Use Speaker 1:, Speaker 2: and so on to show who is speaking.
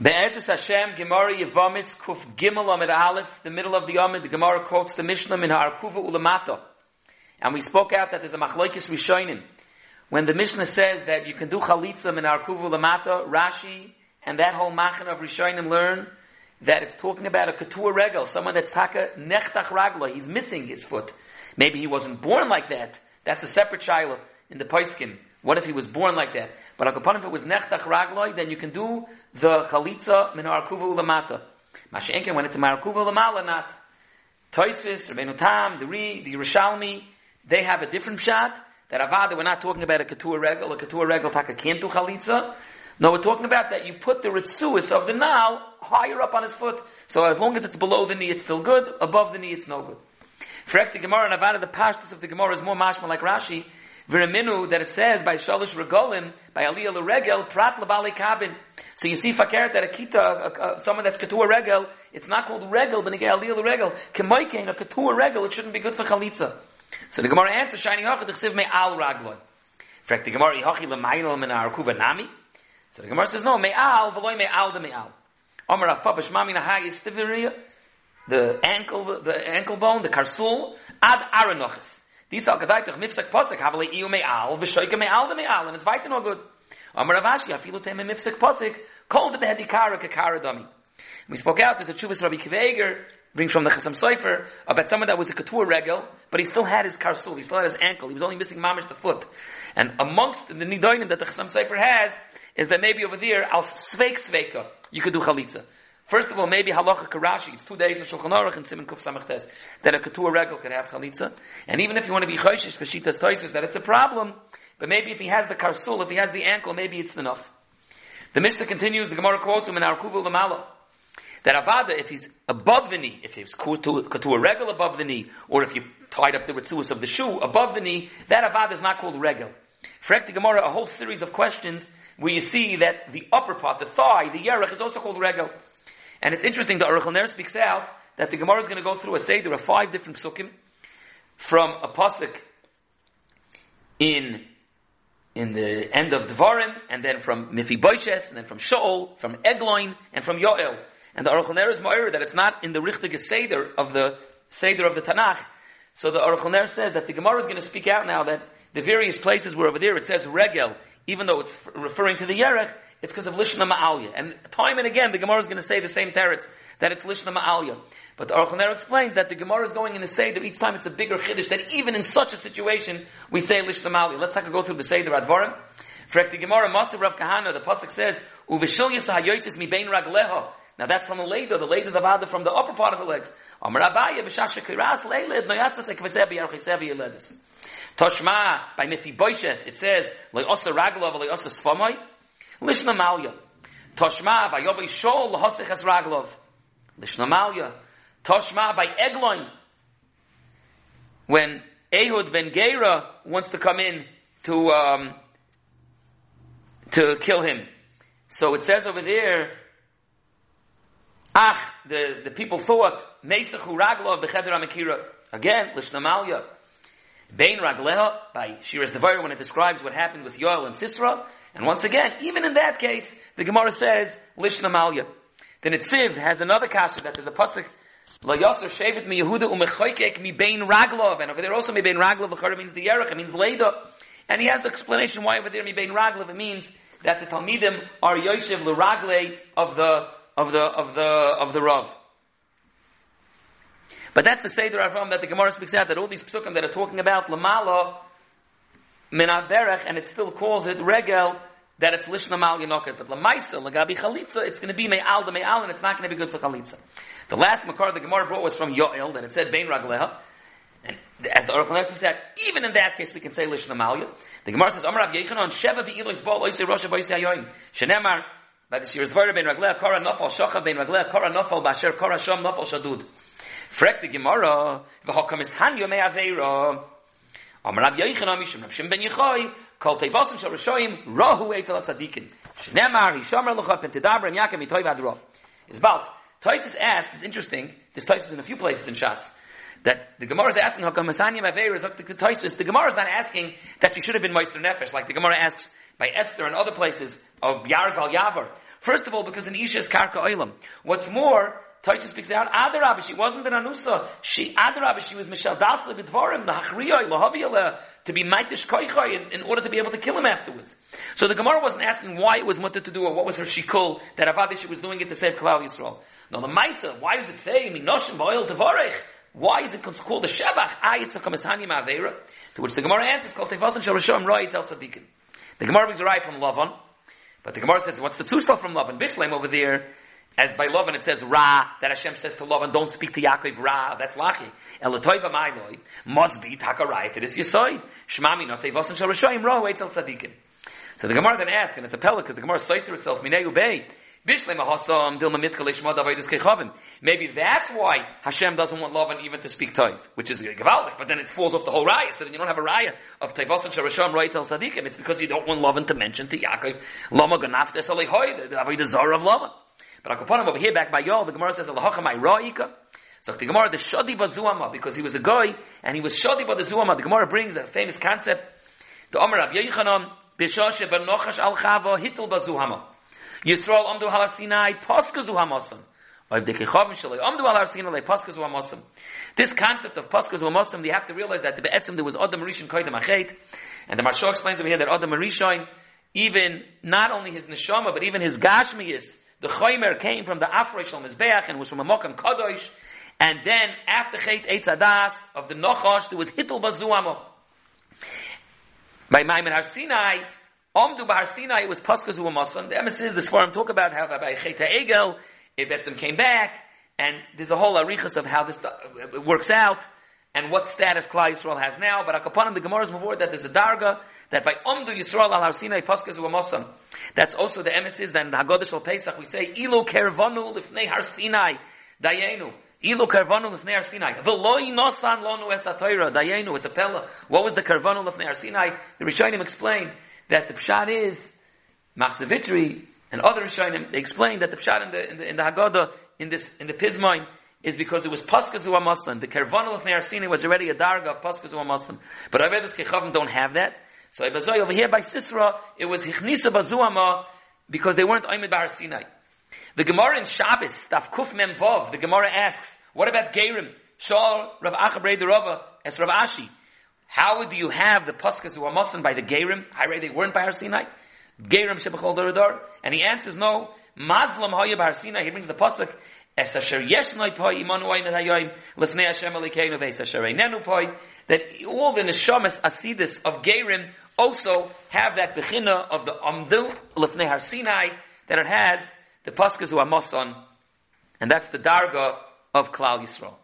Speaker 1: Be'ezus Hashem, Gemara Yevamis, Kuf Gimel Amid Aleph, the middle of the Amid, the Gemara quotes the Mishnah in Ha'arkuva Ulamata. And we spoke out that there's a Machlaikis Rishonim. When the Mishnah says that you can do Chalitza in Ha'arkuva Ulamata, Rashi, and that whole Machan of Rishonim learn that it's talking about a Ketur Regel, someone that's Taka Nechtach Ragla, he's missing his foot. Maybe he wasn't born like that. That's a separate child in the Paiskin. What if he was born like that? But upon if it was nechtach ragloi, then you can do the chalitza min arkuva ulamata. Mashenken when it's a markuva ulamala not. Toisvis, Rabbeinu Tam, the Ri, the Yerushalmi, they have a different shot. That avada, we're not talking about a ketur regel. A ketur regel taka can't do chalitza. No, we're talking about that you put the ritzuis of the nal higher up on his foot. So as long as it's below the knee, it's still good. Above the knee, it's no good. Frek the Gemara and avada, the pashtus of the Gemara is more mashma like Rashi. V'reminu that it says by Shalish Regolim, by Aliyah L'Regel, Prat L'Bali Kabin. So you see fakert that a kita, someone that's Ketur Regel, it's not called Regel, but again Aliyah L'Regel. Kemoikein, a Ketur Regel, it shouldn't be good for Chalitza. So the Gemara answers, Shiny Hachad, Chsiv Me Al Ragloi. In fact, the Gemara, Yihachi L'Maynal Min Arkuva Nami. So the Gemara says, no, Me'al, V'loi Me'al de Me'al. Omer Afabash Mami Nahai Yistiviriya, the ankle, the ankle bone, the karsul, ad aranochis. These are gedaitach mifsek posek havale iu me'al v'shoike me'al de me'al and it's weiter no good. Amar Rav Ashi afilu tem mifsek posek called the hedikara kekara dummy. We spoke out there's a chuvas Rabbi Akiva Eiger brings from the Chasam Sofer about someone that was a Ketur regel, but he still had his karsul, he still had his ankle, he was only missing mamish the foot. And amongst the nidoinim that the Chasam Sofer has is that maybe over there al sveik sveika you could do chalitza. First of all, maybe halacha karashi. It's two days of Shulchan Aruch and Simon Kuf Samachtes that a ketur regel could have chalitza. And even if you want to be choishish for shitas toisus that it's a problem, but maybe if he has the karsul, if he has the ankle, maybe it's enough. The Mishnah continues. The Gemara quotes him in our kuvul lamala that avada if he's above the knee, if he's ketur regel above the knee, or if you tied up the ritzuas of the shoe above the knee, that avada is not called regel. For the Gemara, a whole series of questions where you see that the upper part, the thigh, the yerech, is also called regel. And it's interesting, that Aruch Ner speaks out that the Gemara is going to go through a Seder of five different psukim from a pasuk in in the end of Devarim, and then from Mephibosheth, and then from Shaul, from Egloin, and from Yoel. And the Aruch Ner is more that it's not in the Richtige Seder of the Seder of the Tanakh. So the Aruch Ner says that the Gemara is going to speak out now that the various places where over there it says Regel, even though it's referring to the Yerech, it's because of Lishna Ma'alya. And time and again, the Gemara is going to say the same teretz, that it's Lishna Ma'alya. But the Aruch explains that the Gemara is going in the Seder, each time it's a bigger Chiddush, that even in such a situation, we say Lishna Ma'alya. Let's take a go through the Seder Advarim. Frek the Gemara, Masav Rav Kahana, the Pasuk says, Uveshil Yisa HaYoitis Mi Bein Ragleha. Now that's from the Leda, the Leda is Avada from the upper part of the legs. Amar Abaya, B'shash Shekiras, Leiled, Noyatzat Ekvesebi, Archisebi. Toshma, by Mephibosheth, it says, Le'osa Raglov, Le'osa Sfomoy, Lishna Malya. Toshma by Yobi Shol Lahosich Es Raglov. Lishna Malya. Toshma by Egloin. When Ehud ben Gera wants to come in to um, to kill him. So it says over there, Ach, the, the people thought, Mesachu Raglov Becheder Amikira. Again, Lishna Malya. Bain Ragleha, by Shiras Devar, when it describes what happened with Yoel and Sisra, and once again, even in that case, the Gemara says, Lishna Malya. The Nitziv has another kasha that says a pasuk, La Yasser Shevet mi Yehuda umechoykek mi bein Raglov. And over there also mi bein Raglov, Lachara means the Yerech, it means Leda. And he has an explanation why over there mi bein Raglov, it means that the Talmidim are Yoshev L'Ragle of the, of the, of the, of the Rav. But that's the Seder Avraham that the Gemara speaks out, that all these psukim that are talking about Lamala, Berech, and it still calls it Regel, that it's Lishna Mal Yanoket. But Lamaisa, Lagabi Chalitza, it's going to be Me'al de Me'al, and it's not going to be good for Chalitza. The last Makar the Gemara brought was from Yoel, that it said Bein Ragleha. And as the Oracle Nessim said, even in that case we can say Lishna Malya. The Gemara says, Amar Rav Yechanan, Sheva Be'ilois Bol Oisei Rosha Boisei Ayoim. Shenemar, by the Shir's Vara Bein Ragleha, Kora Nofal Shocha Bein Ragleha, Kora Nofal Basher, Kora Shom Nofal Shadud. Frek the Gemara, V'chokam is Hanyo Me'aveira. Amar Rav Rav Shim Ben Yechoy, Kol Shal Rishoyim, Rohu Eitzel. Shnemar, Yakem, Vadrov. It's about, Toisus asks, it's interesting, this Toisus in a few places in Shas, that the Gemara is asking how come Masanyim Aveir is the Toisus. The Gemara is not asking that she should have been Meister Nefesh, like the Gemara asks by Esther and other places of Yargal Yavar. First of all, because an Isha is Karka Oilam. What's more, Taisa speaks out, Adarabah, she wasn't an Anusa. She, Adarabah, she was Mishal Dasla Bidvarim, the Hachriyah, to be Maitish Koichai in, in order to be able to kill him afterwards. So the Gemara wasn't asking why it was mutter to do or what was her shikul that Avadish was doing it to save Klal Yisrael. No, the Maisa, why does it say, Minoshim Ba'il Tavarech? Why is it called the Shebach? I, it's a Kamashani Ma'avera. To which the Gemara answers, called Tevasan Shal Rishon Roy El Tzadikim. The Gemara brings a right from Lavan, but the Gemara says, what's the stuff from Lavan? Bishleim over there, as by Lavan it says Ra, that Hashem says to Lavan, don't speak to Yaakov Ra, that's Lachi. Elatoiva Mailoi, must be Takarai to this Yisoid. Shmami not Tevasan Shal Rishon Roy El Tzadikim. So the Gemara then asks, and it's a pella because the Gemara slices itself, Minei Ubei, Maybe that's why Hashem doesn't want Lavan even to speak Toiv, which is Gavaldik, but then it falls off the whole raya, so then you don't have a raya of Tevos and Sharasham right al Tzadikim. It's because you don't want Lavan to mention to Yaakov, Lama Ganaftes Alehoy, the Avodah Zara of Lavan. But Akopanim over here back by Yol, the Gemara says, Alahachamai Ra'ika. So the Gemara, the Shadi Bazuama, because he was a guy, and he was Shadi Bazuama, the Gemara brings a famous concept, the Omer Rabbi Yechanan, Bishashe Benochash Al Chava Hitel Bazuhama. Yisrael amdu halar Sinai paskazu hamasam. This concept of paskazu hamasam, you have to realize that the be'etzim there was Adam Rishon Achet, and the Maharsha explains over here that Adam Rishon, even not only his neshama, but even his gashmiyis, the chaymer came from the Afrei Shal Mizbeach and was from a Mokam Kadosh, and then after Chet Eitz Adas of the Nochosh, there was Hittel Bazuamo. By Maimon Har Sinai, Omdu Bahar Sinai, it was Paskas Uamasan. The emissaries, the Svarim talk about how by Cheta Egel, Betzim came back, and there's a whole arichas of how this uh, works out, and what status Klal Yisrael has now. But Akapanim, the Gemara's before that there's a darga, that by Omdu Yisrael al Har Sinai Paskas Uamasan. That's also the emissaries, then the Haggadah Shal Pesach, we say, Ilo Kervanu Lifnei Har Sinai, Dayenu. Ilu karvanu lefnei Har Sinai. V'loi nosan lonu es Dayenu. It's a pella. What was the karvanu lefnei Har Sinai? The Rishonim explain that the pshat is Machzor Vitri and other Rishonim, they explain that the pshat in the, in the, in the Haggadah, in this, in the Pismoin, is because it was Paskazu Muslim. The Kervanal of Nearsini was already a darga of Paskazu Muslim. But Avedis Kechavim don't have that. So Ibazoi over here by Sisra, it was Hichnisa Bazuama because they weren't Oimid Bar Sinai. The Gemara in Shabbos, Staf Kuf Mem Vov, the Gemara asks, what about Gerim? Shaul, Rav Achabrei Derova, as Rav Ashi. How do you have the Paskas who are Muslim by the Gerim? I read they weren't by Har Sinai. Gerim Shebachol Dorador. And he answers no. Muslim Hoya by Har Sinai. He brings the Pasuk. That all the neshamas asidus of Gerim also have that bechina of the amdu lefnei Har Sinai that it has the paskas who are mason and that's the darga of Klal Yisrael.